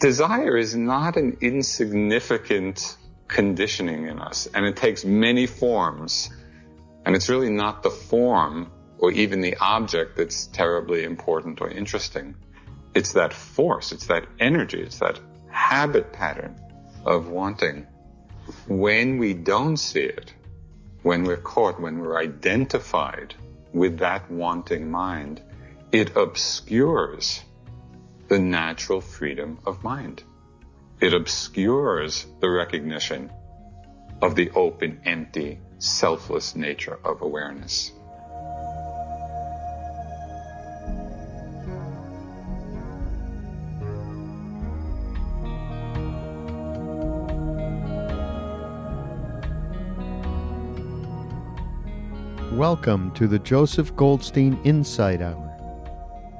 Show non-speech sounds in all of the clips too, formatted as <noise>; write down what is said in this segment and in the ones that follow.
desire is not an insignificant conditioning in us, and it takes many forms. And it's really not the form or even the object that's terribly important or interesting. It's that force, it's that energy, it's that habit pattern of wanting. When we don't see it, when we're caught, when we're identified with that wanting mind, it obscures the natural freedom of mind. It obscures the recognition of the open, empty, selfless nature of awareness. Welcome to the Joseph Goldstein Insight Hour.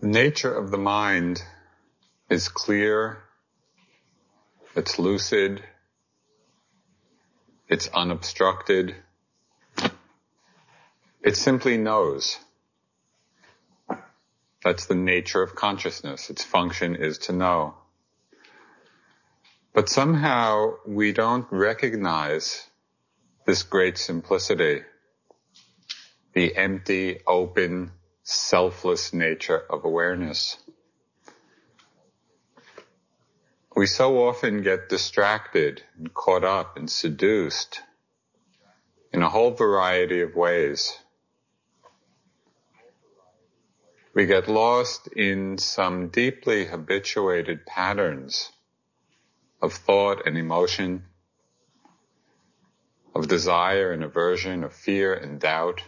The nature of the mind is clear, it's lucid, it's unobstructed, it simply knows. That's the nature of consciousness. Its function is to know. But somehow we don't recognize this great simplicity, the empty, open, selfless nature of awareness. We so often get distracted and caught up and seduced in a whole variety of ways. We get lost in some deeply habituated patterns of thought and emotion, of desire and aversion, of fear and doubt.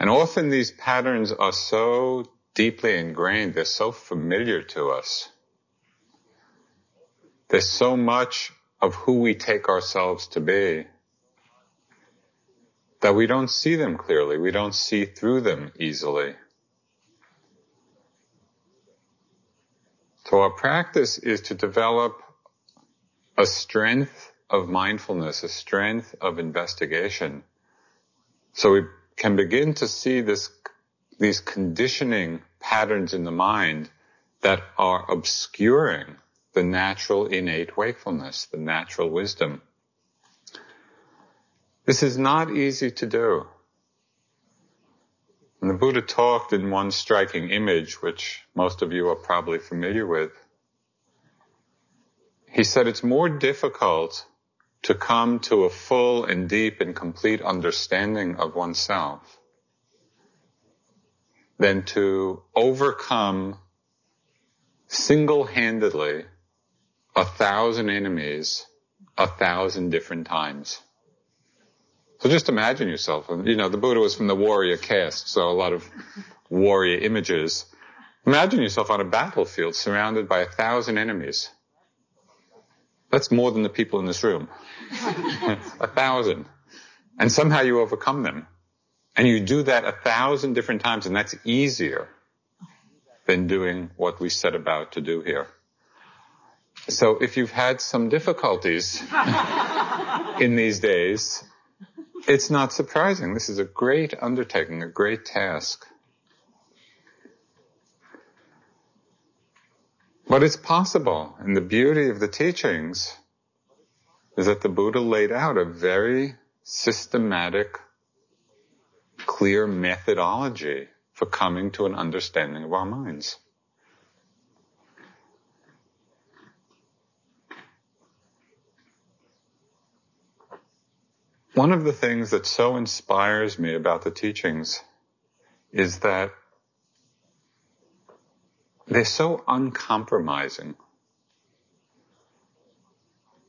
And often these patterns are so deeply ingrained, they're so familiar to us. There's so much of who we take ourselves to be that we don't see them clearly. We don't see through them easily. So our practice is to develop a strength of mindfulness, a strength of investigation. So we can begin to see this, these conditioning patterns in the mind that are obscuring the natural innate wakefulness, the natural wisdom. This is not easy to do. And the Buddha talked in one striking image, which most of you are probably familiar with. He said it's more difficult to come to a full and deep and complete understanding of oneself than to overcome single-handedly a thousand enemies a thousand different times. So just imagine yourself, you know, the Buddha was from the warrior caste, so a lot of warrior images. Imagine yourself on a battlefield surrounded by a thousand enemies. That's more than the people in this room. <laughs> a thousand. And somehow you overcome them. And you do that a thousand different times, and that's easier than doing what we set about to do here. So if you've had some difficulties <laughs> in these days, it's not surprising. This is a great undertaking, a great task. But it's possible. And the beauty of the teachings is that the Buddha laid out a very systematic, clear methodology for coming to an understanding of our minds. One of the things that so inspires me about the teachings is that they're so uncompromising.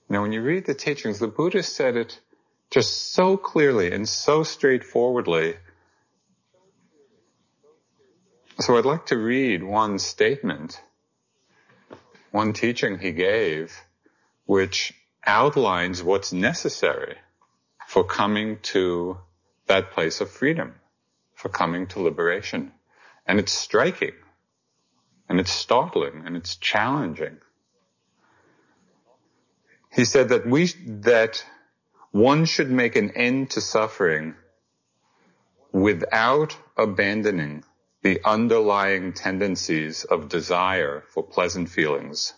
Now, when you read the teachings, the Buddha said it just so clearly and so straightforwardly. So I'd like to read one statement one teaching he gave, which outlines what's necessary for coming to that place of freedom, for coming to liberation. And it's striking, and it's startling, and it's challenging. He said that we, that one should make an end to suffering without abandoning the underlying tendencies of desire for pleasant feelings,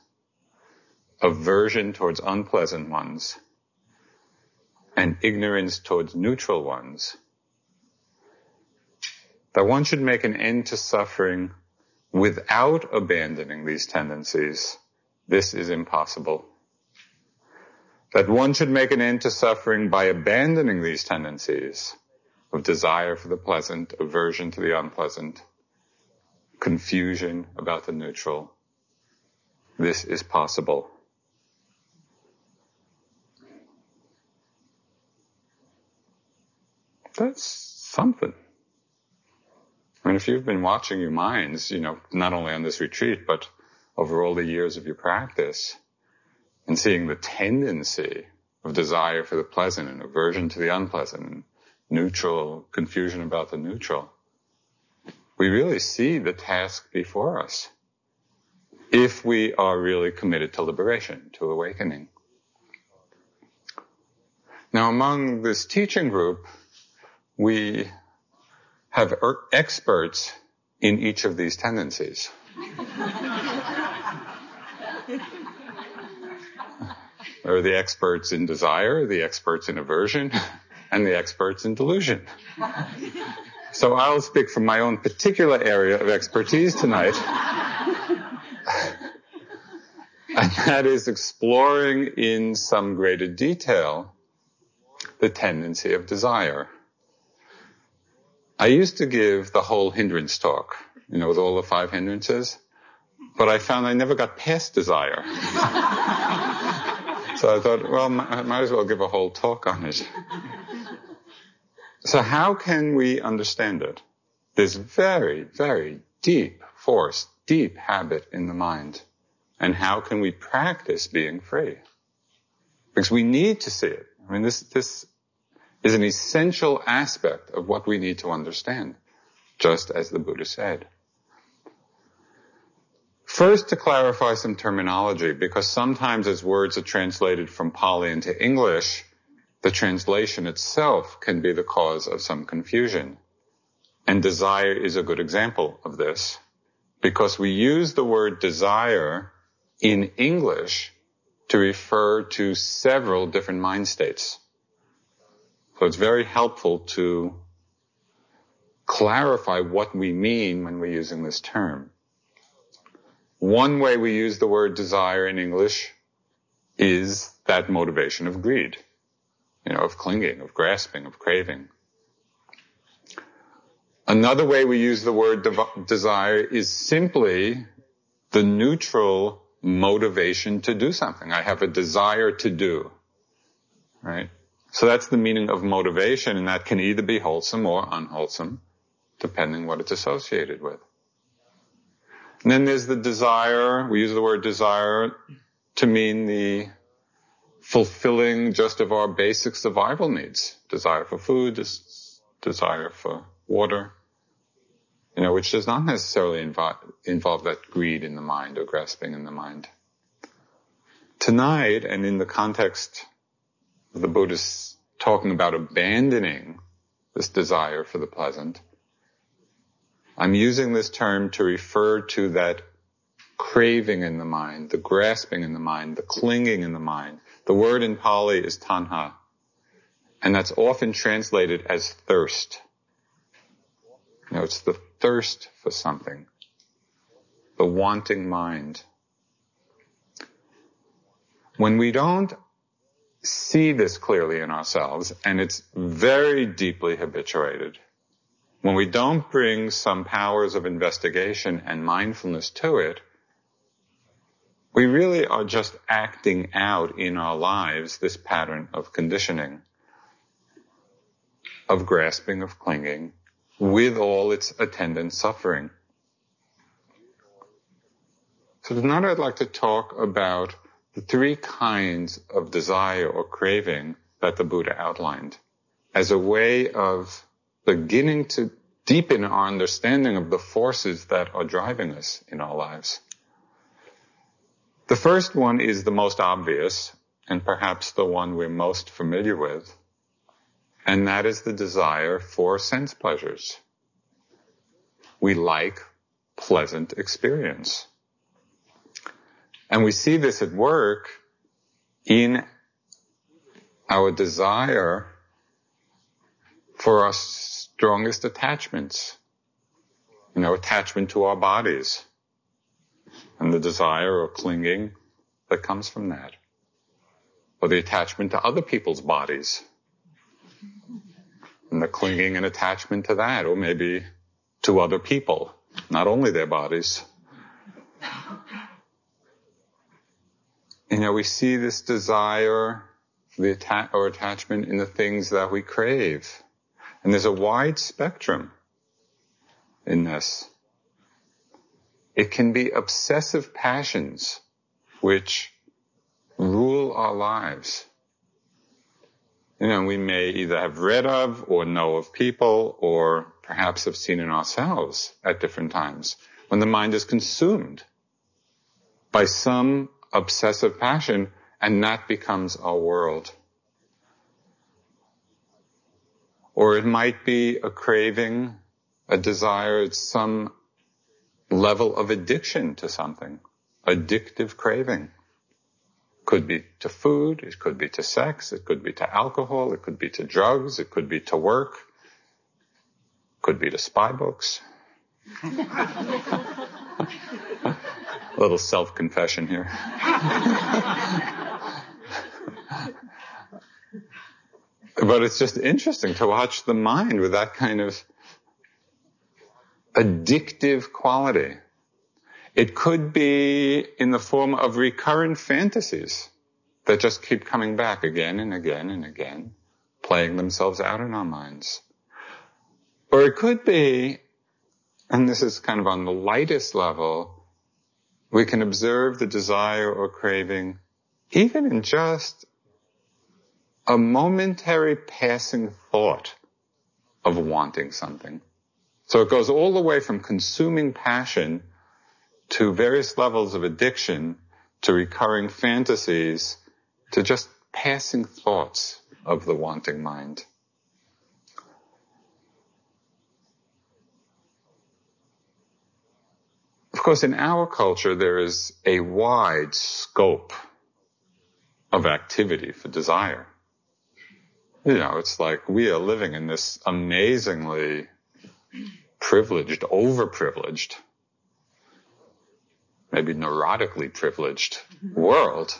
aversion towards unpleasant ones, and ignorance towards neutral ones. That one should make an end to suffering without abandoning these tendencies. This is impossible. That one should make an end to suffering by abandoning these tendencies of desire for the pleasant, aversion to the unpleasant, confusion about the neutral. This is possible. That's something. I mean, if you've been watching your minds, you know, not only on this retreat, but over all the years of your practice, and seeing the tendency of desire for the pleasant and aversion to the unpleasant and neutral, confusion about the neutral, we really see the task before us if we are really committed to liberation, to awakening. Now, among this teaching group, we have er- experts in each of these tendencies. <laughs> there are the experts in desire, the experts in aversion, and the experts in delusion. So I'll speak from my own particular area of expertise tonight. <laughs> and that is exploring in some greater detail the tendency of desire. I used to give the whole hindrance talk, you know, with all the five hindrances, but I found I never got past desire. <laughs> so I thought, well, I might as well give a whole talk on it. So how can we understand it? This very, very deep force, deep habit in the mind. And how can we practice being free? Because we need to see it. I mean, this, this is an essential aspect of what we need to understand, just as the Buddha said. First, to clarify some terminology, because sometimes as words are translated from Pali into English, the translation itself can be the cause of some confusion. And desire is a good example of this because we use the word desire in English to refer to several different mind states. So it's very helpful to clarify what we mean when we're using this term. One way we use the word desire in English is that motivation of greed you know, of clinging, of grasping, of craving. Another way we use the word de- desire is simply the neutral motivation to do something. I have a desire to do. Right? So that's the meaning of motivation, and that can either be wholesome or unwholesome, depending what it's associated with. And then there's the desire, we use the word desire to mean the fulfilling just of our basic survival needs. Desire for food, desire for water, you know, which does not necessarily involve, that greed in the mind or grasping in the mind. Tonight, and in the context the Buddhists talking about abandoning this desire for the pleasant, I'm using this term to refer to that craving in the mind, the grasping in the mind, the clinging in the mind, the word in Pali is tanha, and that's often translated as thirst. You know, it's the thirst for something, the wanting mind. When we don't see this clearly in ourselves, and it's very deeply habituated, when we don't bring some powers of investigation and mindfulness to it, we really are just acting out in our lives this pattern of conditioning, of grasping, of clinging, with all its attendant suffering. So tonight I'd like to talk about the three kinds of desire or craving that the Buddha outlined as a way of beginning to deepen our understanding of the forces that are driving us in our lives. The first one is the most obvious and perhaps the one we're most familiar with, and that is the desire for sense pleasures. We like pleasant experience. And we see this at work in our desire for our strongest attachments. You know, attachment to our bodies and the desire or clinging that comes from that. Or the attachment to other people's bodies and the clinging and attachment to that, or maybe to other people, not only their bodies. You know, we see this desire the atta- or attachment in the things that we crave. And there's a wide spectrum in this. It can be obsessive passions which rule our lives. You know, we may either have read of or know of people or perhaps have seen in ourselves at different times when the mind is consumed by some obsessive passion and that becomes our world. Or it might be a craving, a desire, It's some level of addiction to something, addictive craving. Could be to food, it could be to sex, it could be to alcohol, it could be to drugs, it could be to work, could be to spy books. <laughs> A little self-confession here. <laughs> but it's just interesting to watch the mind with that kind of addictive quality. It could be in the form of recurrent fantasies that just keep coming back again and again and again, playing themselves out in our minds. Or it could be, and this is kind of on the lightest level, we can observe the desire or craving even in just a momentary passing thought of wanting something. So it goes all the way from consuming passion to various levels of addiction to recurring fantasies to just passing thoughts of the wanting mind. Course, in our culture, there is a wide scope of activity for desire. You know, it's like we are living in this amazingly privileged, overprivileged, maybe neurotically privileged mm-hmm. world,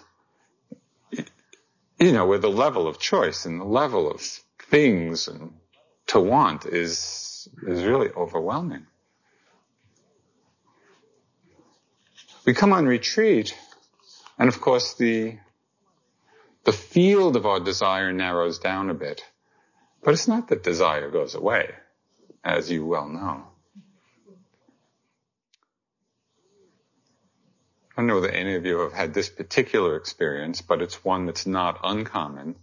you know, where the level of choice and the level of things and to want is, is really overwhelming. We come on retreat, and of course the, the field of our desire narrows down a bit. But it's not that desire goes away, as you well know. I don't know that any of you have had this particular experience, but it's one that's not uncommon.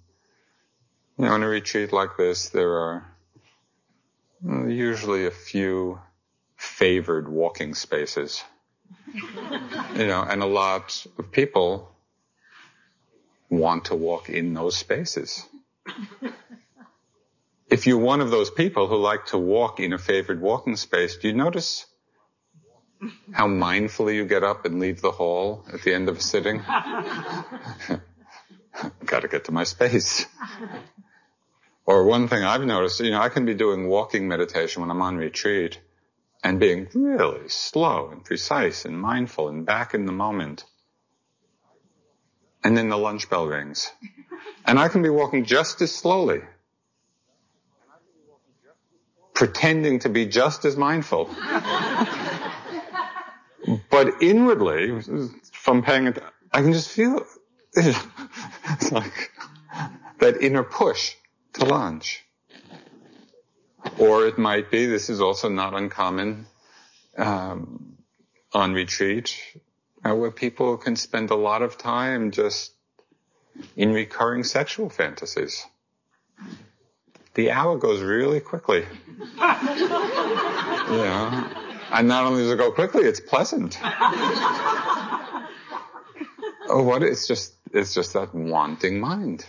You know, in a retreat like this, there are usually a few favored walking spaces you know, and a lot of people want to walk in those spaces. If you're one of those people who like to walk in a favored walking space, do you notice how mindfully you get up and leave the hall at the end of a sitting? <laughs> Got to get to my space. Or one thing I've noticed, you know, I can be doing walking meditation when I'm on retreat and being really slow and precise and mindful and back in the moment. And then the lunch bell rings. And I can be walking just as slowly, pretending to be just as mindful. but inwardly, from paying it, I can just feel <laughs> it's like that inner push to lunch. Or it might be, this is also not uncommon, um, on retreat, uh, where people can spend a lot of time just in recurring sexual fantasies. The hour goes really quickly. <laughs> yeah. And not only does it go quickly, it's pleasant. <laughs> oh, what? It's just, it's just that wanting mind.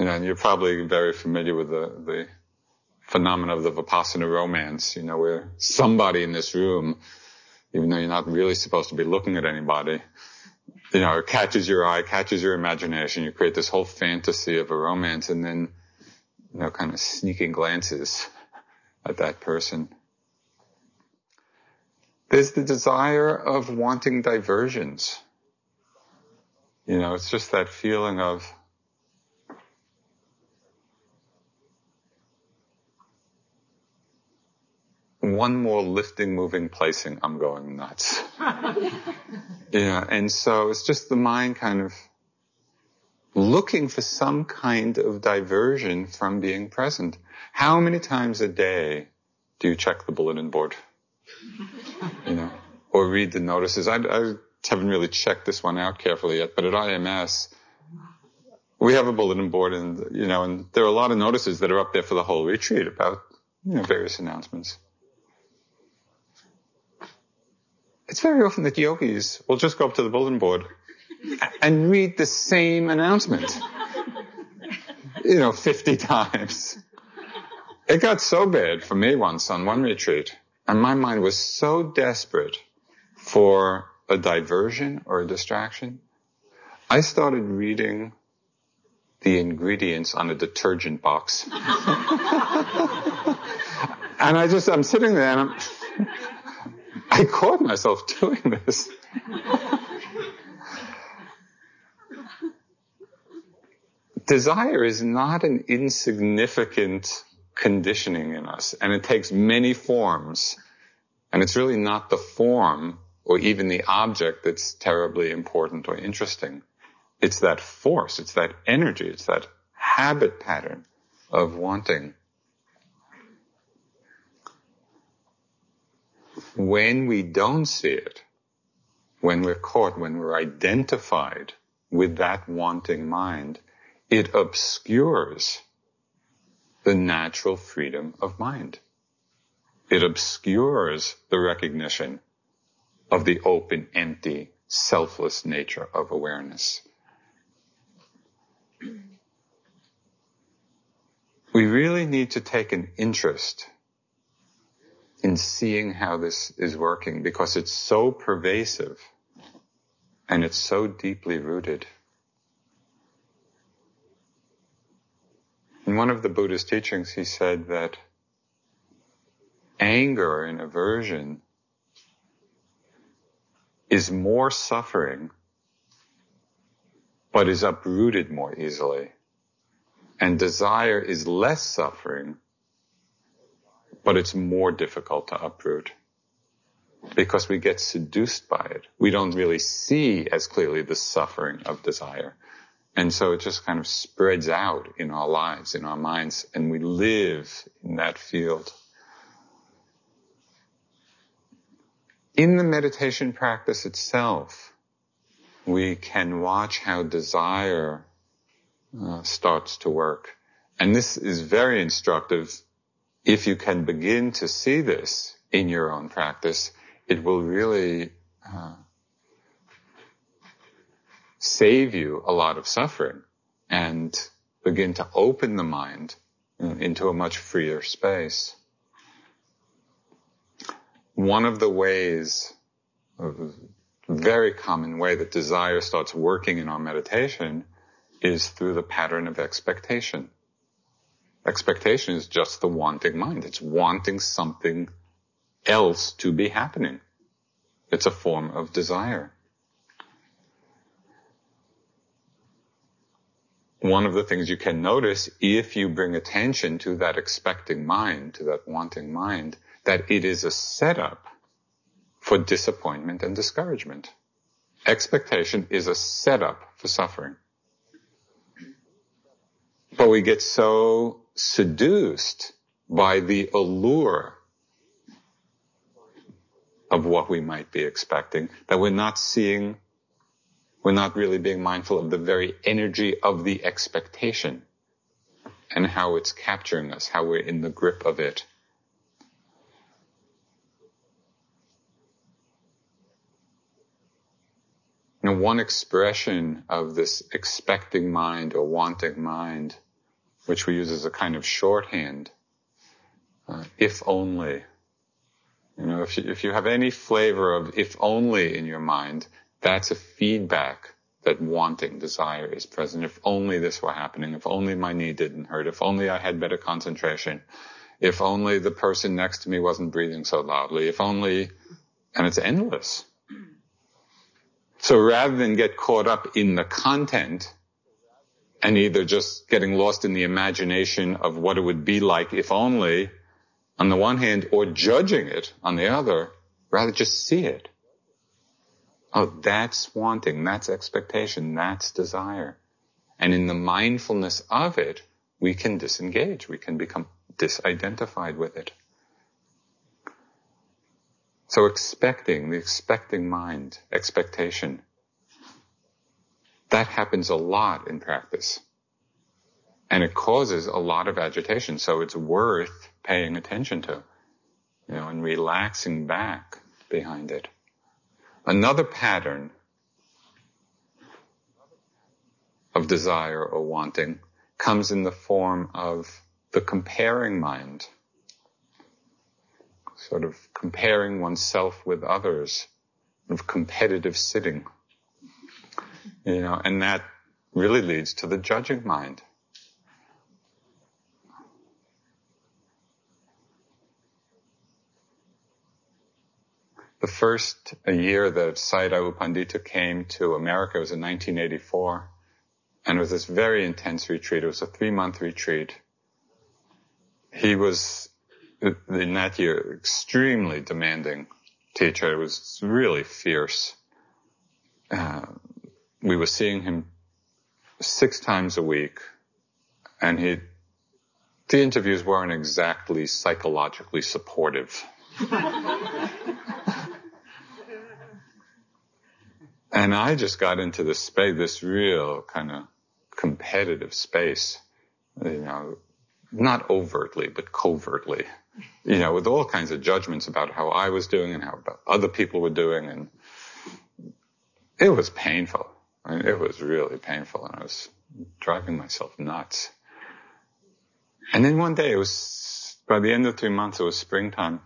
You know, and you're probably very familiar with the, the phenomena of the Vipassana romance, you know, where somebody in this room, even though you're not really supposed to be looking at anybody, you know, catches your eye, catches your imagination. You create this whole fantasy of a romance and then, you know, kind of sneaking glances at that person. There's the desire of wanting diversions. You know, it's just that feeling of, one more lifting, moving, placing, I'm going nuts. <laughs> yeah, and so it's just the mind kind of looking for some kind of diversion from being present. How many times a day do you check the bulletin board? you know, or read the notices? I, I haven't really checked this one out carefully yet, but at IMS, we have a bulletin board and, you know, and there are a lot of notices that are up there for the whole retreat about, you know, various announcements. It's very often that yogis will just go up to the bulletin board and read the same announcement, you know, 50 times. It got so bad for me once on one retreat, and my mind was so desperate for a diversion or a distraction. I started reading the ingredients on a detergent box. <laughs> and I just, I'm sitting there and I'm, <laughs> I caught myself doing this. Desire is not an insignificant conditioning in us. And it takes many forms. And it's really not the form or even the object that's terribly important or interesting. It's that force, it's that energy, it's that habit pattern of wanting. When we don't see it, when we're caught, when we're identified with that wanting mind, it obscures the natural freedom of mind. It obscures the recognition of the open, empty, selfless nature of awareness. We really need to take an interest in seeing how this is working because it's so pervasive and it's so deeply rooted. In one of the Buddha's teachings, he said that anger and aversion is more suffering, but is uprooted more easily. And desire is less suffering, but it's more difficult to uproot because we get seduced by it. We don't really see as clearly the suffering of desire. And so it just kind of spreads out in our lives, in our minds, and we live in that field. In the meditation practice itself, we can watch how desire uh, starts to work. And this is very instructive. If you can begin to see this in your own practice, it will really uh, save you a lot of suffering and begin to open the mind into a much freer space. One of the ways, a very common way that desire starts working in our meditation is through the pattern of expectation. Expectation is just the wanting mind. It's wanting something else to be happening. It's a form of desire. one of the things you can notice if you bring attention to that expecting mind, to that wanting mind, that it is a setup for disappointment and discouragement. Expectation is a setup for suffering. But we get so seduced by the allure of what we might be expecting, that we're not seeing, we're not really being mindful of the very energy of the expectation and how it's capturing us, how we're in the grip of it. Know, one expression of this expecting mind or wanting mind, which we use as a kind of shorthand, uh, if only. You know, if you, if you have any flavor of if only in your mind, that's a feedback that wanting desire is present. If only this were happening. If only my knee didn't hurt. If only I had better concentration. If only the person next to me wasn't breathing so loudly. If only, and it's endless. So rather than get caught up in the content and either just getting lost in the imagination of what it would be like if only on the one hand or judging it on the other, rather just see it. Oh, that's wanting, that's expectation, that's desire. And in the mindfulness of it, we can disengage, we can become disidentified with it. So expecting, the expecting mind, expectation, that happens a lot in practice. And it causes a lot of agitation. So it's worth paying attention to, you know, and relaxing back behind it. Another pattern of desire or wanting comes in the form of the comparing mind sort of comparing oneself with others, of competitive sitting. You know, and that really leads to the judging mind. The first year that Sayadaw Pandita came to America was in 1984. And it was this very intense retreat. It was a three month retreat. He was in that year, extremely demanding teacher. It was really fierce. Uh, we were seeing him six times a week, and he, the interviews weren't exactly psychologically supportive. <laughs> and I just got into this space, this real kind of competitive space, you know, not overtly, but covertly you know, with all kinds of judgments about how I was doing and how other people were doing. And it was painful. Mean, it was really painful and I was driving myself nuts. And then one day it was, by the end of three months, it was springtime.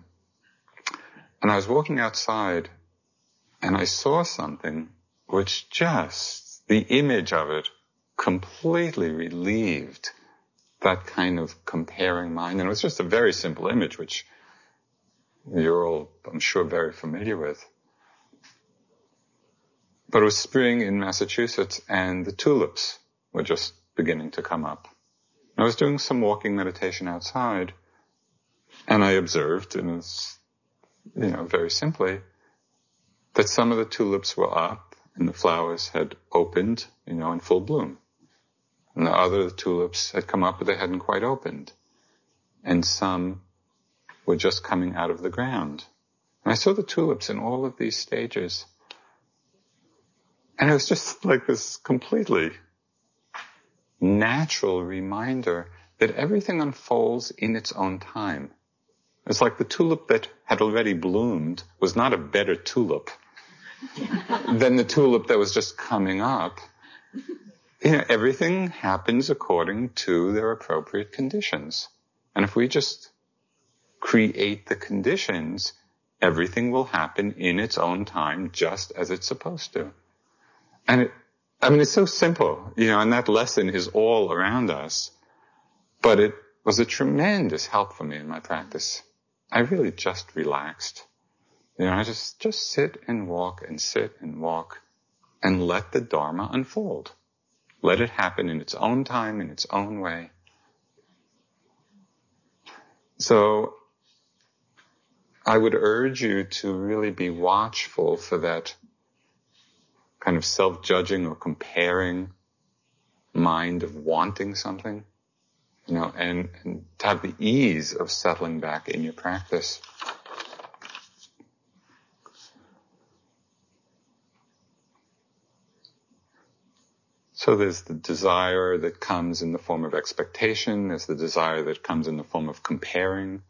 And I was walking outside and I saw something which just, the image of it completely relieved that kind of comparing mind. And it was just a very simple image, which you're all, I'm sure, very familiar with. But it was spring in Massachusetts and the tulips were just beginning to come up. I was doing some walking meditation outside and I observed, and it's, you know, very simply, that some of the tulips were up and the flowers had opened, you know, in full bloom. And the other tulips had come up, but they hadn't quite opened. And some were just coming out of the ground. And I saw the tulips in all of these stages. And it was just like this completely natural reminder that everything unfolds in its own time. It's like the tulip that had already bloomed was not a better tulip <laughs> than the tulip that was just coming up you know, everything happens according to their appropriate conditions. And if we just create the conditions, everything will happen in its own time just as it's supposed to. And it, I mean, it's so simple, you know, and that lesson is all around us, but it was a tremendous help for me in my practice. I really just relaxed. You know, I just, just sit and walk and sit and walk and let the Dharma unfold. Let it happen in its own time, in its own way. So I would urge you to really be watchful for that kind of self-judging or comparing mind of wanting something, you know, and, and to have the ease of settling back in your practice. So there's the desire that comes in the form of expectation. There's the desire that comes in the form of comparing.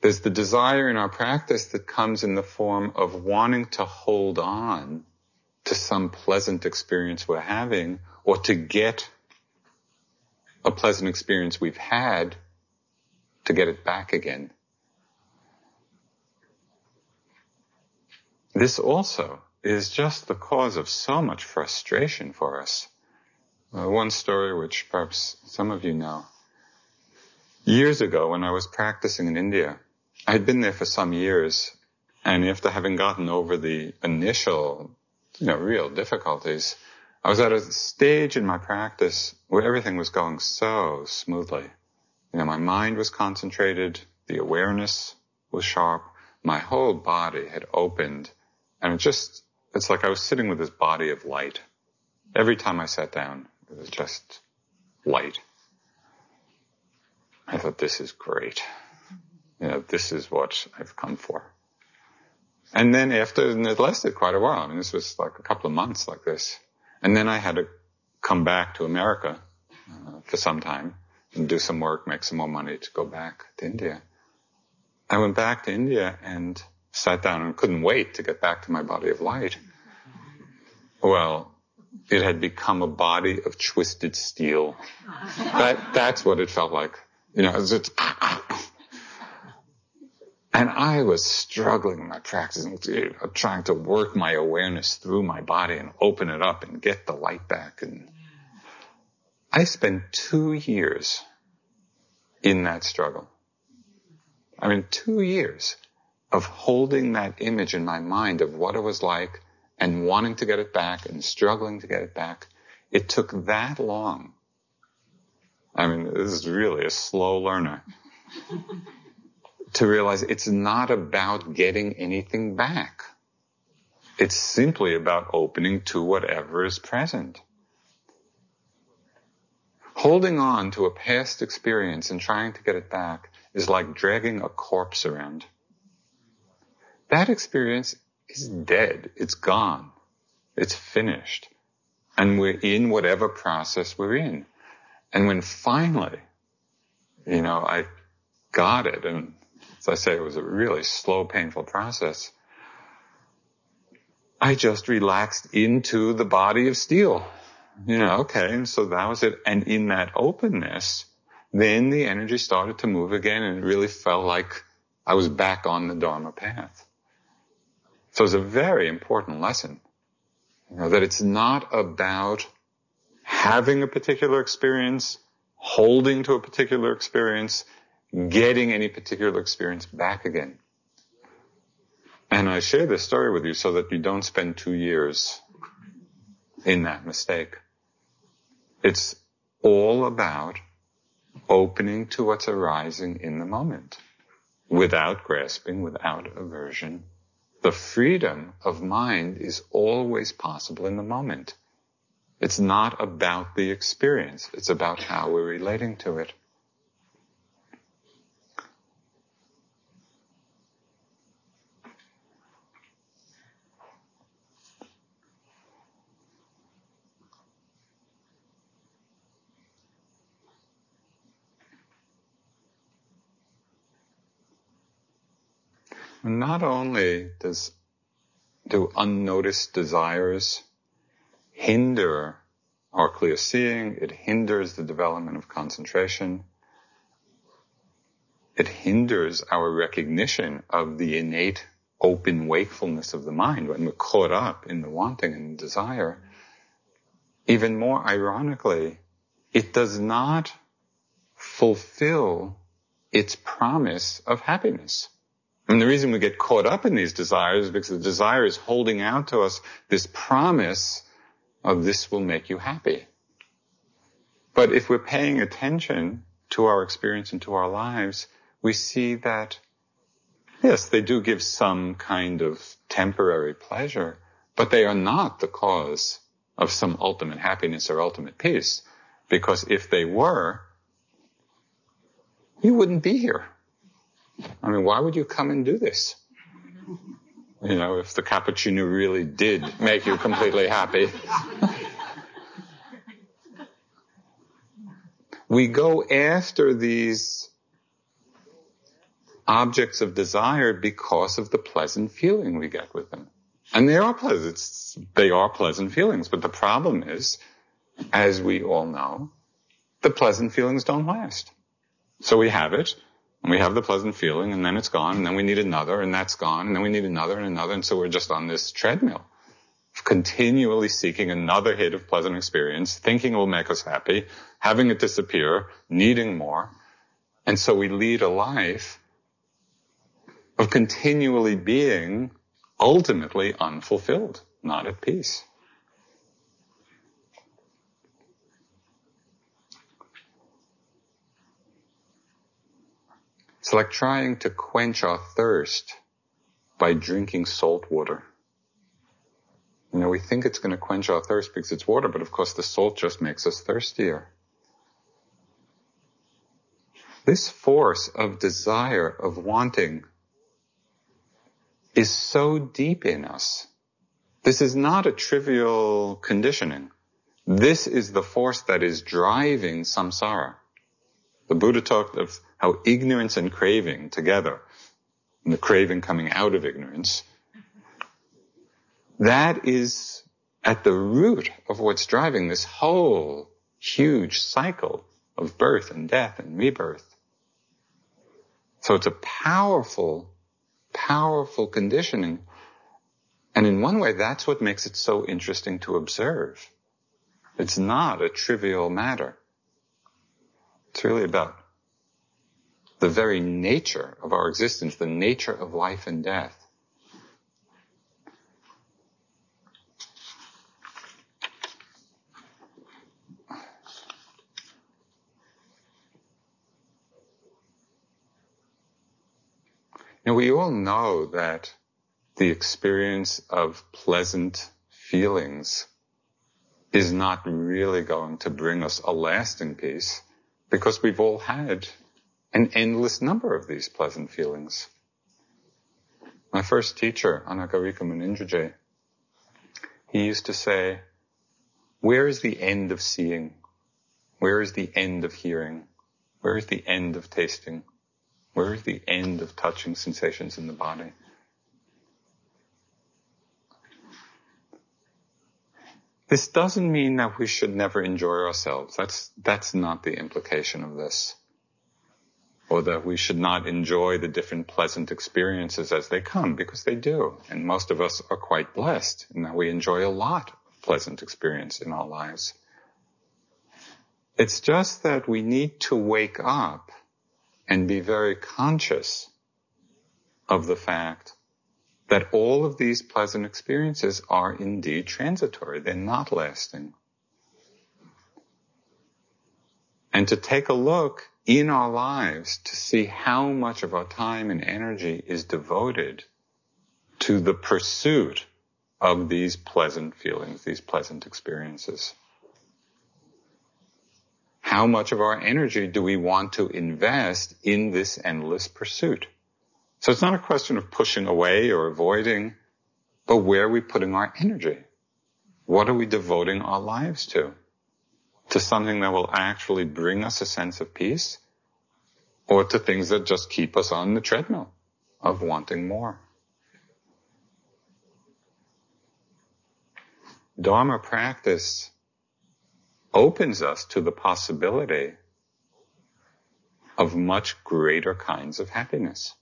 There's the desire in our practice that comes in the form of wanting to hold on to some pleasant experience we're having or to get a pleasant experience we've had to get it back again. This also is just the cause of so much frustration for us. Uh, one story which perhaps some of you know. Years ago when I was practicing in India, I had been there for some years and after having gotten over the initial, you know, real difficulties, I was at a stage in my practice where everything was going so smoothly. You know, my mind was concentrated, the awareness was sharp, my whole body had opened, and it just, it's like I was sitting with this body of light. Every time I sat down, it was just light. I thought, this is great. You know, this is what I've come for. And then after, and it lasted quite a while. I mean, this was like a couple of months like this. And then I had to come back to America uh, for some time and do some work, make some more money to go back to India. I went back to India and sat down and couldn't wait to get back to my body of light. Well, it had become a body of twisted steel. That, that's what it felt like. You know, it was and I was struggling in my practice, trying to work my awareness through my body and open it up and get the light back. And I spent two years in that struggle. I mean, two years of holding that image in my mind of what it was like and wanting to get it back and struggling to get it back. It took that long. I mean, this is really a slow learner <laughs> to realize it's not about getting anything back. It's simply about opening to whatever is present. Holding on to a past experience and trying to get it back is like dragging a corpse around. That experience is dead. It's gone. It's finished. And we're in whatever process we're in. And when finally, you know, I got it and as I say, it was a really slow, painful process. I just relaxed into the body of steel. You know, okay, and so that was it. And in that openness, then the energy started to move again and it really felt like I was back on the Dharma path. So it's a very important lesson. You know, that it's not about having a particular experience, holding to a particular experience, getting any particular experience back again. And I share this story with you so that you don't spend two years in that mistake. It's all about opening to what's arising in the moment without grasping, without aversion. The freedom of mind is always possible in the moment. It's not about the experience. It's about how we're relating to it. Not only does do unnoticed desires hinder our clear seeing, it hinders the development of concentration. It hinders our recognition of the innate open wakefulness of the mind when we're caught up in the wanting and desire. Even more ironically, it does not fulfill its promise of happiness. And the reason we get caught up in these desires is because the desire is holding out to us this promise of this will make you happy. But if we're paying attention to our experience and to our lives, we see that yes, they do give some kind of temporary pleasure, but they are not the cause of some ultimate happiness or ultimate peace. Because if they were, you wouldn't be here. I mean, why would you come and do this? You know, if the cappuccino really did make you completely happy. we go after these objects of desire because of the pleasant feeling we get with them. And they are pleasant. They are pleasant feelings. But the problem is, as we all know, the pleasant feelings don't last. So we have it, and we have the pleasant feeling, and then it's gone, and then we need another, and that's gone, and then we need another and another, and so we're just on this treadmill of continually seeking another hit of pleasant experience, thinking it will make us happy, having it disappear, needing more. And so we lead a life of continually being ultimately unfulfilled, not at peace. It's like trying to quench our thirst by drinking salt water. You know, we think it's going to quench our thirst because it's water, but of course the salt just makes us thirstier. This force of desire, of wanting, is so deep in us. This is not a trivial conditioning. This is the force that is driving samsara. The Buddha talked of how ignorance and craving together, and the craving coming out of ignorance, that is at the root of what's driving this whole huge cycle of birth and death and rebirth. So it's a powerful, powerful conditioning. And in one way, that's what makes it so interesting to observe. It's not a trivial matter. It's really about the very nature of our existence, the nature of life and death. And we all know that the experience of pleasant feelings is not really going to bring us a lasting peace because we've all had an endless number of these pleasant feelings. My first teacher, Anagarika Munindraji, he used to say, where is the end of seeing? Where is the end of hearing? Where is the end of tasting? Where is the end of touching sensations in the body? This doesn't mean that we should never enjoy ourselves. That's, that's not the implication of this. Or that we should not enjoy the different pleasant experiences as they come, because they do. And most of us are quite blessed in that we enjoy a lot of pleasant experience in our lives. It's just that we need to wake up and be very conscious of the fact that all of these pleasant experiences are indeed transitory. They're not lasting. And to take a look in our lives to see how much of our time and energy is devoted to the pursuit of these pleasant feelings, these pleasant experiences. How much of our energy do we want to invest in this endless pursuit? So it's not a question of pushing away or avoiding, but where are we putting our energy? What are we devoting our lives to? To something that will actually bring us a sense of peace or to things that just keep us on the treadmill of wanting more. Dharma practice opens us to the possibility of much greater kinds of happiness.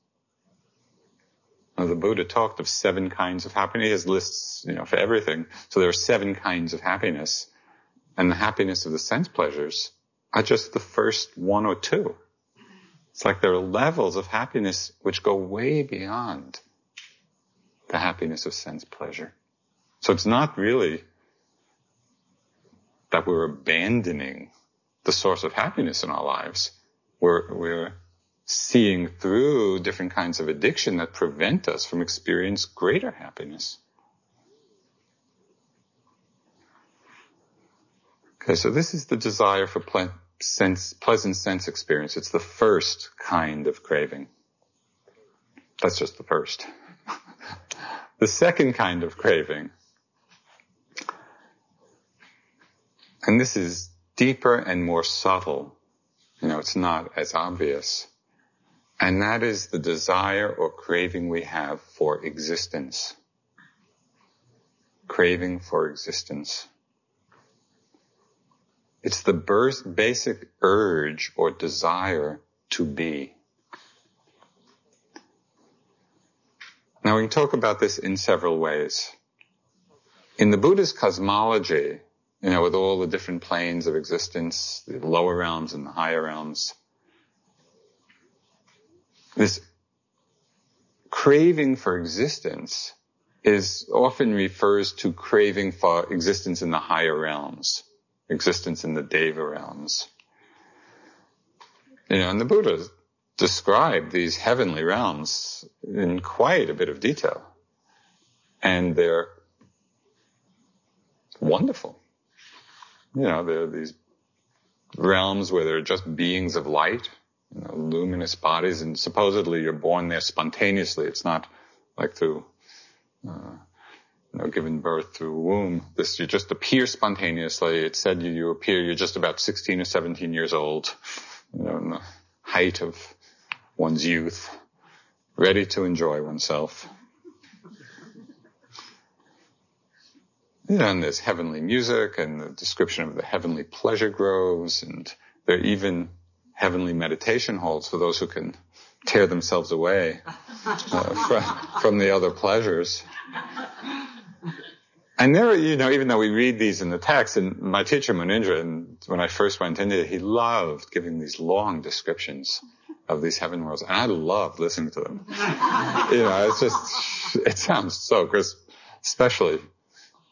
Now, the Buddha talked of seven kinds of happiness. He has lists, you know, for everything. So there are seven kinds of happiness. And the happiness of the sense pleasures are just the first one or two. It's like there are levels of happiness which go way beyond the happiness of sense pleasure. So it's not really that we're abandoning the source of happiness in our lives. We're, we're seeing through different kinds of addiction that prevent us from experiencing greater happiness. Okay, so this is the desire for ple- sense, pleasant sense experience. It's the first kind of craving. That's just the first. <laughs> the second kind of craving And this is deeper and more subtle You know, it's not as obvious. And that is the desire or craving we have for existence. Craving for existence. It's the basic urge or desire to be. Now we can talk about this in several ways. In the Buddhist cosmology, you know, with all the different planes of existence, the lower realms and the higher realms, this craving for existence is often refers to craving for existence in the higher realms, existence in the Deva realms. You know, and the Buddha described these heavenly realms in quite a bit of detail. And they're wonderful. You know, there are these realms where there are just beings of light, you know, luminous bodies, and supposedly you're born there spontaneously. It's not like through, uh, you know, given birth through a womb. This, you just appear spontaneously. It said you, you appear, you're just about 16 or 17 years old, you know, in the height of one's youth, ready to enjoy oneself. And there's heavenly music and the description of the heavenly pleasure groves and there are even heavenly meditation halls for those who can tear themselves away uh, from, from the other pleasures. And there, you know, even though we read these in the text, and my teacher Munindra, and when I first went into it, he loved giving these long descriptions of these heaven worlds, and I loved listening to them. <laughs> you know, it's just, it sounds so crisp, especially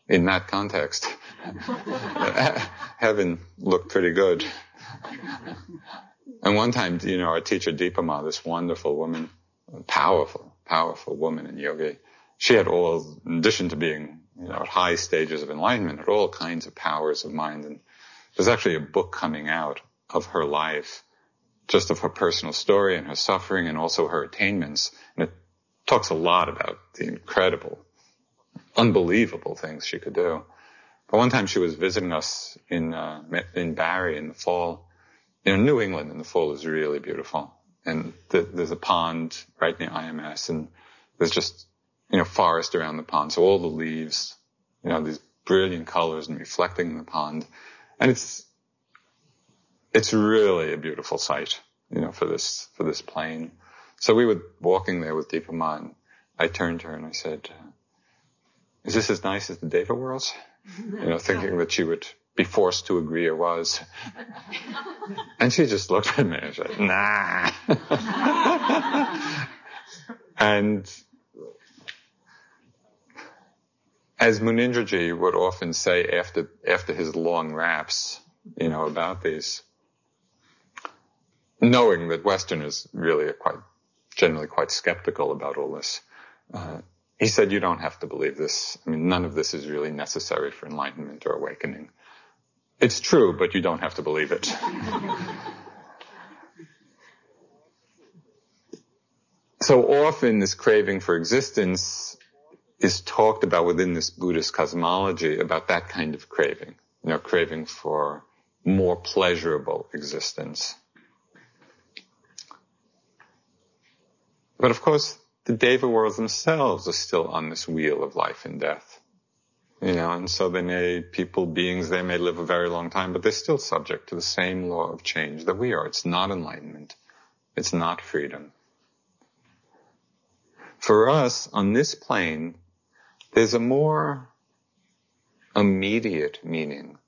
in that context. <laughs> heaven looked pretty good. And one time, you know, our teacher Dipa Ma, this wonderful woman, powerful, powerful woman in yoga, she had all, in addition to being, you know, at high stages of enlightenment, at all kinds of powers of mind. And there's actually a book coming out of her life, just of her personal story and her suffering and also her attainments. And it talks a lot about the incredible, unbelievable things she could do. But one time she was visiting us in, uh, in Barre in the fall, you know, New England in the fall is really beautiful. And the, there's a pond right near IMS and there's just, you know, forest around the pond. So all the leaves, you know, these brilliant colors and reflecting in the pond. And it's, it's really a beautiful sight, you know, for this, for this plane. So we were walking there with Dipa Ma and I turned to her and I said, uh, is this as nice as the Deva worlds? You know, thinking that she would be forced to agree it was. <laughs> and she just looked at me and said, nah. <laughs> and as Munindraji would often say after, after his long raps, you know, about these, knowing that Westerners really are quite, generally quite skeptical about all this, uh, he said, you don't have to believe this. I mean, none of this is really necessary for enlightenment or awakening. It's true, but you don't have to believe it. <laughs> so often this craving for existence is talked about within this Buddhist cosmology about that kind of craving, you know, craving for more pleasurable existence. But of course, the Deva worlds themselves are still on this wheel of life and death. You know, and so they may, people, beings, they may live a very long time, but they're still subject to the same law of change that we are. It's not enlightenment. It's not freedom. For us, on this plane, there's a more immediate meaning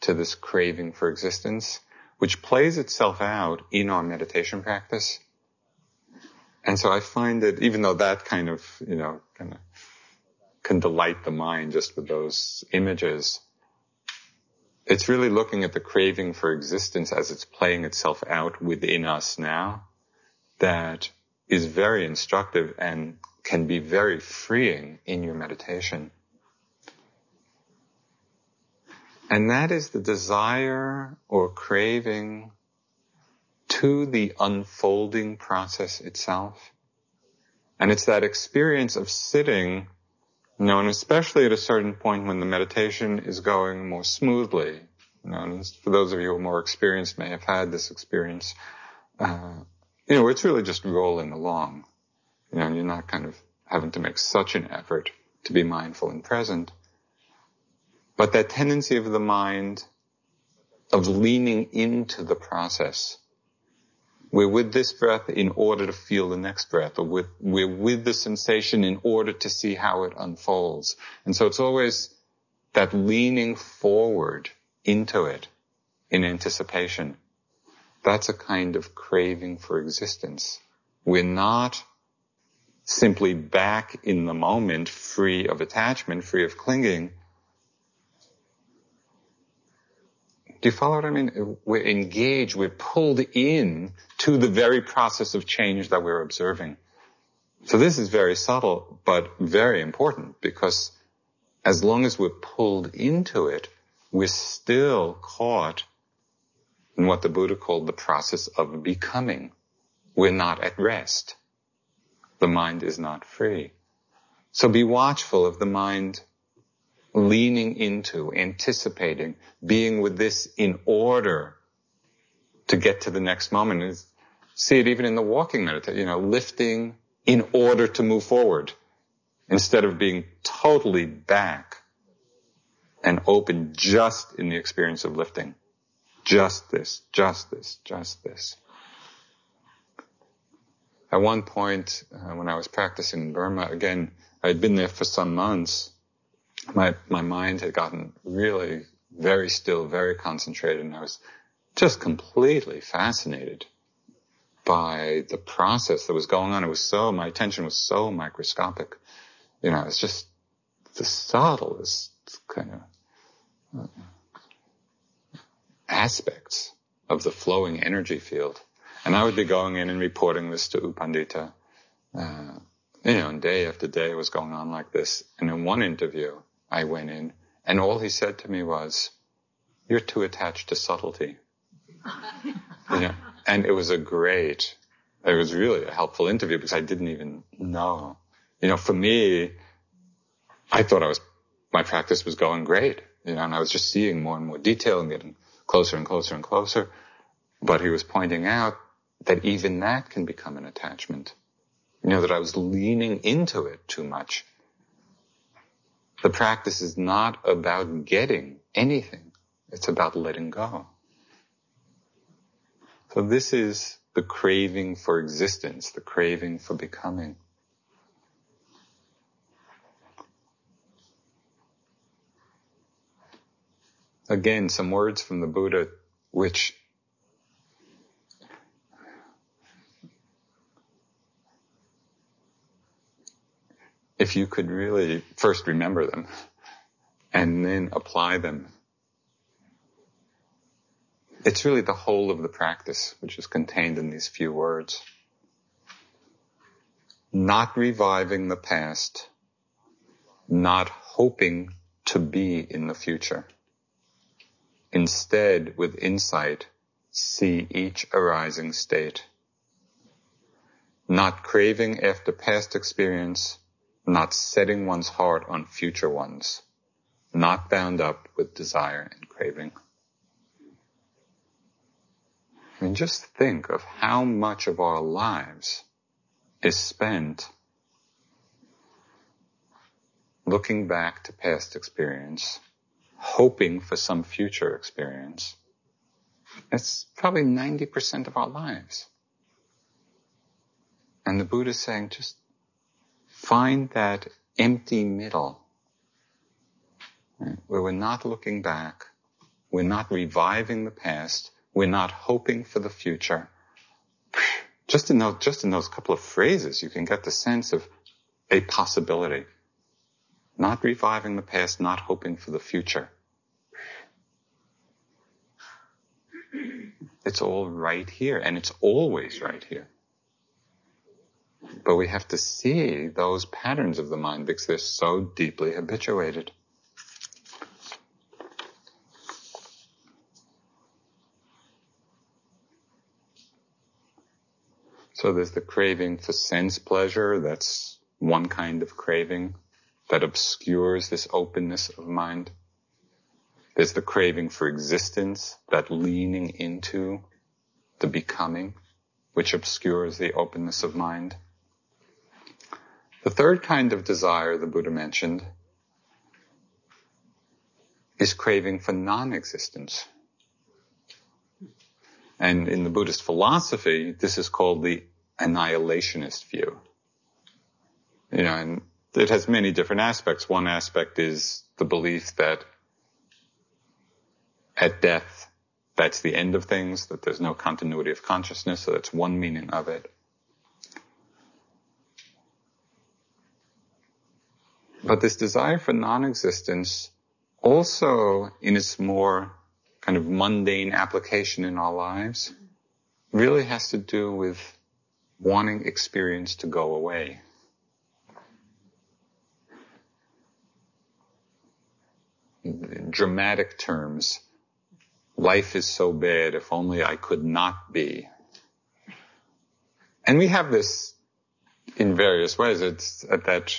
to this craving for existence, which plays itself out in our meditation practice. And so I find that even though that kind of, you know, kind of can delight the mind just with those images. It's really looking at the craving for existence as it's playing itself out within us now that is very instructive and can be very freeing in your meditation. And that is the desire or craving to the unfolding process itself. And it's that experience of sitting you know, and especially at a certain point when the meditation is going more smoothly, You know, and for those of you who are more experienced may have had this experience. Uh, you know, it's really just rolling along. You know, you're not kind of having to make such an effort to be mindful and present. But that tendency of the mind of leaning into the process. We're with this breath in order to feel the next breath, or with, we're with the sensation in order to see how it unfolds. And so it's always that leaning forward into it in anticipation. That's a kind of craving for existence. We're not simply back in the moment, free of attachment, free of clinging. Do you follow what I mean? We're engaged, we're pulled in to the very process of change that we're observing. So this is very subtle, but very important because as long as we're pulled into it, we're still caught in what the Buddha called the process of becoming. We're not at rest. The mind is not free. So be watchful of the mind leaning into, anticipating, being with this in order to get to the next moment. See it even in the walking meditation, you know, lifting in order to move forward instead of being totally back and open just in the experience of lifting. Just this, just this, just this. At one point, uh, when I was practicing in Burma, again, I'd been there for some months. My, my mind had gotten really very still, very concentrated, and I was just completely fascinated by the process that was going on. It was so, my attention was so microscopic. You know, it's just the subtlest kind of uh, aspects of the flowing energy field. And I would be going in and reporting this to U Pandita. Uh, you know, and day after day it was going on like this. And in one interview, I went in and all he said to me was, you're too attached to subtlety. <laughs> you know, and it was a great, it was really a helpful interview because I didn't even know. You know, for me, I thought I was, my practice was going great, you know, and I was just seeing more and more detail and getting closer and closer and closer. But he was pointing out that even that can become an attachment. You know, that I was leaning into it too much. The practice is not about getting anything. It's about letting go. So this is the craving for existence, the craving for becoming. Again, some words from the Buddha which if you could really first remember them and then apply them, it's really the whole of the practice which is contained in these few words. Not reviving the past, not hoping to be in the future. Instead, with insight, see each arising state. Not craving after past experience, not setting one's heart on future ones, not bound up with desire and craving. I mean, just think of how much of our lives is spent looking back to past experience, hoping for some future experience. It's probably 90% of our lives. And the Buddha is saying, just find that empty middle where we're not looking back, we're not reviving the past, we're not hoping for the future. Just in those, just in those couple of phrases, you can get the sense of a possibility. Not reviving the past, not hoping for the future. It's all right here, and it's always right here. But we have to see those patterns of the mind because they're so deeply habituated. So there's the craving for sense pleasure. That's one kind of craving that obscures this openness of mind. There's the craving for existence, that leaning into the becoming, which obscures the openness of mind. The third kind of desire the Buddha mentioned is craving for non-existence. And in the Buddhist philosophy, this is called the annihilationist view. You know, and it has many different aspects. One aspect is the belief that at death, that's the end of things, that there's no continuity of consciousness, so that's one meaning of it. But this desire for non-existence also in its more kind of mundane application in our lives really has to do with wanting experience to go away. Dramatic terms, life is so bad, if only I could not be. And we have this in various ways. It's at that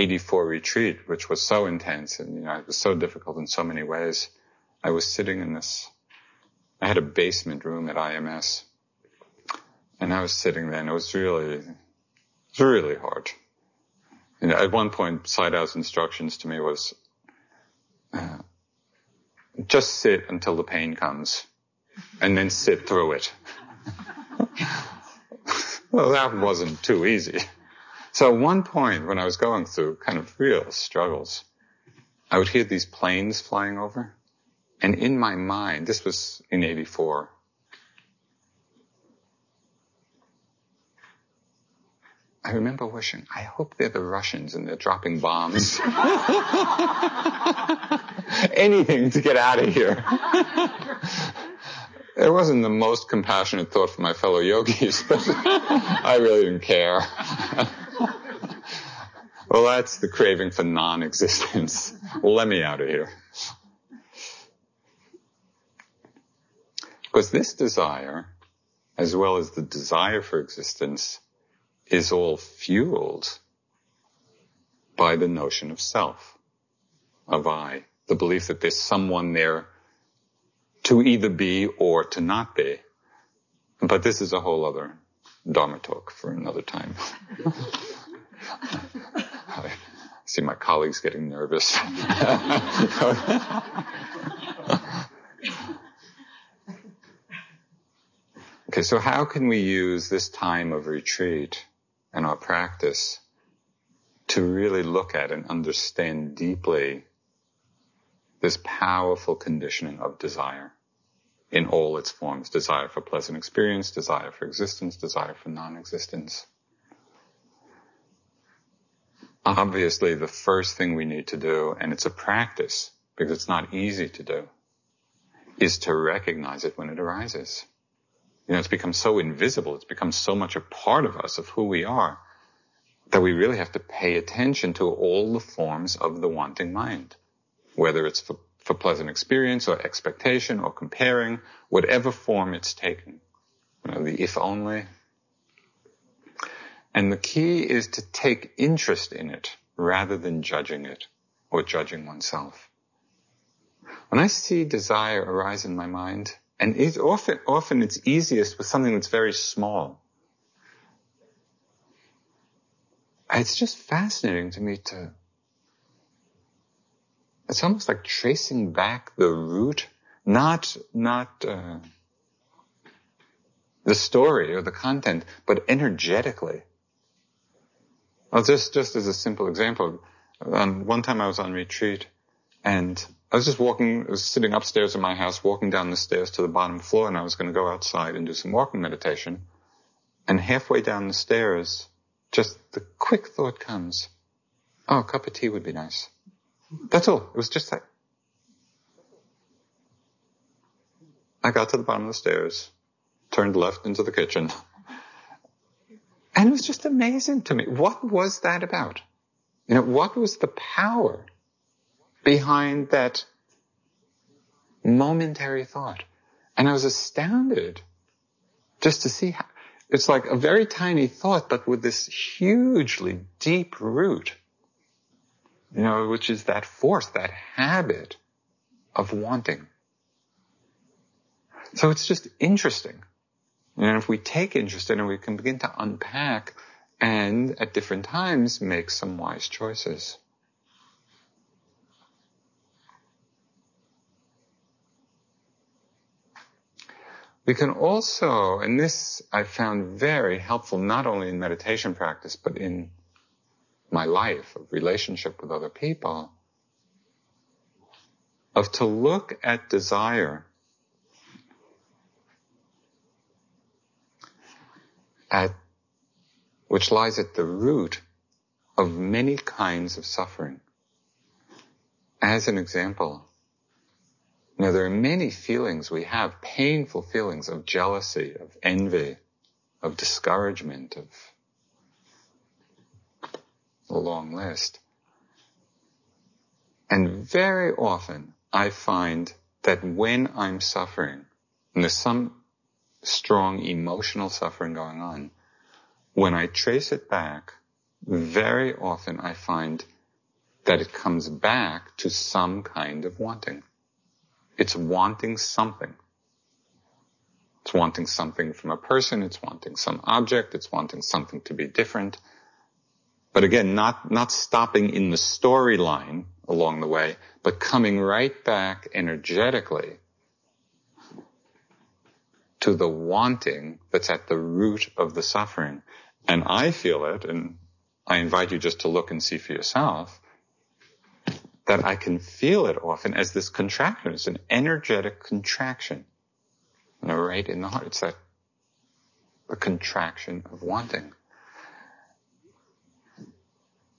84 retreat, which was so intense and, you know, it was so difficult in so many ways. I was sitting in this, I had a basement room at IMS and I was sitting there and it was really, it was really hard. You know, at one point, Sayadaw's instructions to me was, uh, just sit until the pain comes and then sit through it. <laughs> well, that wasn't too easy. So at one point when I was going through kind of real struggles, I would hear these planes flying over. And in my mind, this was in 84, I remember wishing, I hope they're the Russians and they're dropping bombs. <laughs> Anything to get out of here. <laughs> it wasn't the most compassionate thought for my fellow yogis, <laughs> but I really didn't care. Well, that's the craving for non-existence. Let me out of here. Because this desire, as well as the desire for existence, is all fueled by the notion of self, of I, the belief that there's someone there to either be or to not be. But this is a whole other Dharma talk for another time. <laughs> See my colleagues getting nervous. <laughs> okay, so how can we use this time of retreat and our practice to really look at and understand deeply this powerful conditioning of desire in all its forms. Desire for pleasant experience, desire for existence, desire for non-existence. Obviously, the first thing we need to do, and it's a practice because it's not easy to do, is to recognize it when it arises. You know, it's become so invisible. It's become so much a part of us, of who we are, that we really have to pay attention to all the forms of the wanting mind. Whether it's for, for pleasant experience or expectation or comparing, whatever form it's taking. You know, the if only. And the key is to take interest in it rather than judging it or judging oneself. When I see desire arise in my mind, and it's often, often it's easiest with something that's very small. It's just fascinating to me to, it's almost like tracing back the root, not, not, uh, the story or the content, but energetically. Well, just, just as a simple example, um, one time I was on retreat and I was just walking, I was sitting upstairs in my house, walking down the stairs to the bottom floor, and I was going to go outside and do some walking meditation. And halfway down the stairs, just the quick thought comes, oh, a cup of tea would be nice. That's all. It was just that. I got to the bottom of the stairs, turned left into the kitchen, and it was just amazing to me. What was that about? You know, what was the power behind that momentary thought. And I was astounded just to see how, it's like a very tiny thought, but with this hugely deep root. You know, which is that force, that habit of wanting. So it's just interesting. And if we take interest in it, we can begin to unpack and at different times make some wise choices. We can also, and this I found very helpful not only in meditation practice, but in my life of relationship with other people, of to look at desire at which lies at the root of many kinds of suffering. As an example, now there are many feelings we have, painful feelings of jealousy, of envy, of discouragement, of a long list. And very often I find that when I'm suffering, and there's some strong emotional suffering going on, when I trace it back, very often I find that it comes back to some kind of wanting. It's wanting something. It's wanting something from a person. It's wanting some object. It's wanting something to be different. But again, not, not stopping in the storyline along the way, but coming right back energetically to the wanting that's at the root of the suffering. And I feel it, and I invite you just to look and see for yourself, that I can feel it often as this contraction. It's an energetic contraction. You know, right in the heart. It's that the contraction of wanting.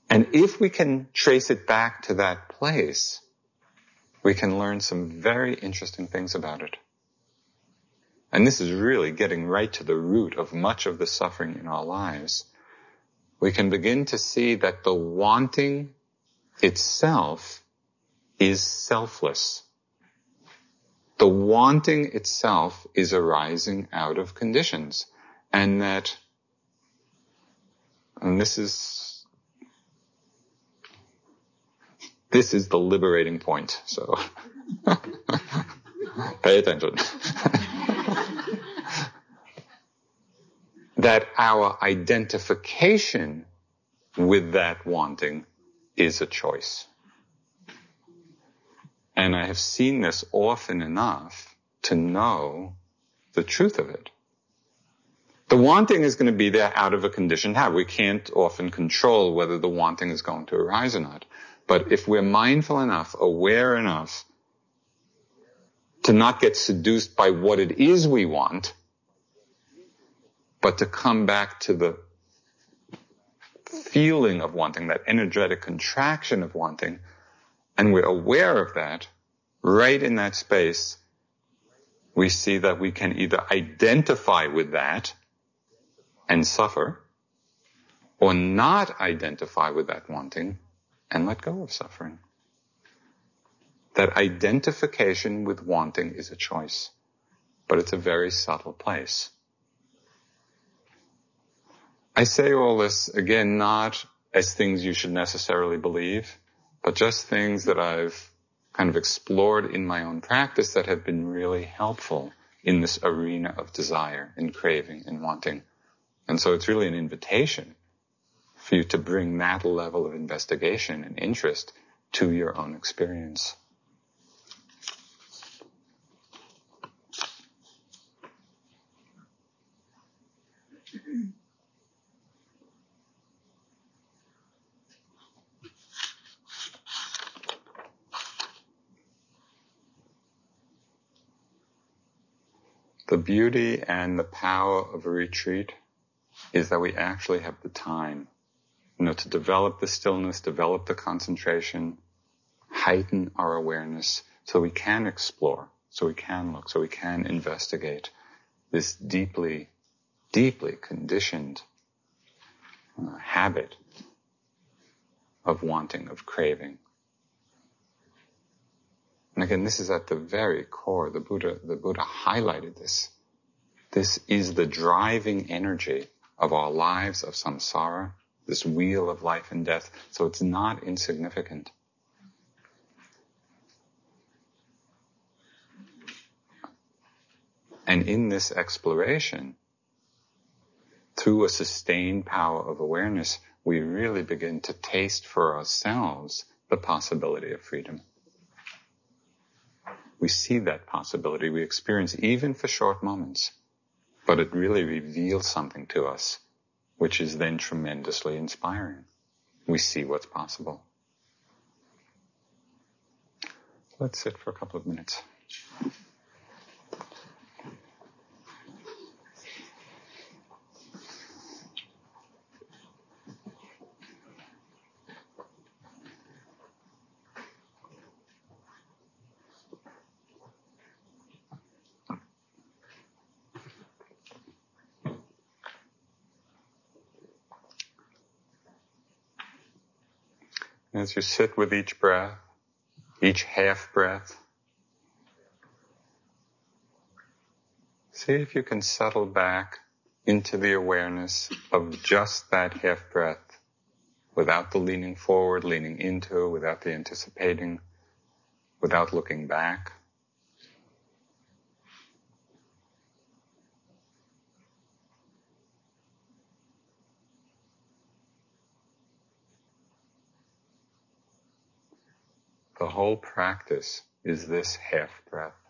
And if we can trace it back to that place, we can learn some very interesting things about it. And this is really getting right to the root of much of the suffering in our lives. We can begin to see that the wanting itself is selfless. The wanting itself is arising out of conditions. And that, and this is, this is the liberating point. So, <laughs> pay attention. <laughs> that our identification with that wanting is a choice. And I have seen this often enough to know the truth of it. The wanting is going to be there out of a conditioned habit. We can't often control whether the wanting is going to arise or not. But if we're mindful enough, aware enough to not get seduced by what it is we want, but to come back to the feeling of wanting, that energetic contraction of wanting, and we're aware of that, right in that space, we see that we can either identify with that and suffer, or not identify with that wanting and let go of suffering. That identification with wanting is a choice, but it's a very subtle place. I say all this again, not as things you should necessarily believe, but just things that I've kind of explored in my own practice that have been really helpful in this arena of desire and craving and wanting. And so it's really an invitation for you to bring that level of investigation and interest to your own experience. The beauty and the power of a retreat is that we actually have the time, you know, to develop the stillness, develop the concentration, heighten our awareness so we can explore, so we can look, so we can investigate this deeply, deeply conditioned uh, habit of wanting, of craving, and again, this is at the very core. The Buddha, the Buddha highlighted this. This is the driving energy of our lives of samsara this wheel of life and death. So it's not insignificant. And in this exploration, through a sustained power of awareness, we really begin to taste for ourselves the possibility of freedom. We see that possibility, we experience even for short moments, but it really reveals something to us, which is then tremendously inspiring. We see what's possible. Let's sit for a couple of minutes. As you sit with each breath, each half breath, see if you can settle back into the awareness of just that half breath without the leaning forward, leaning into, without the anticipating, without looking back. The whole practice is this half breath.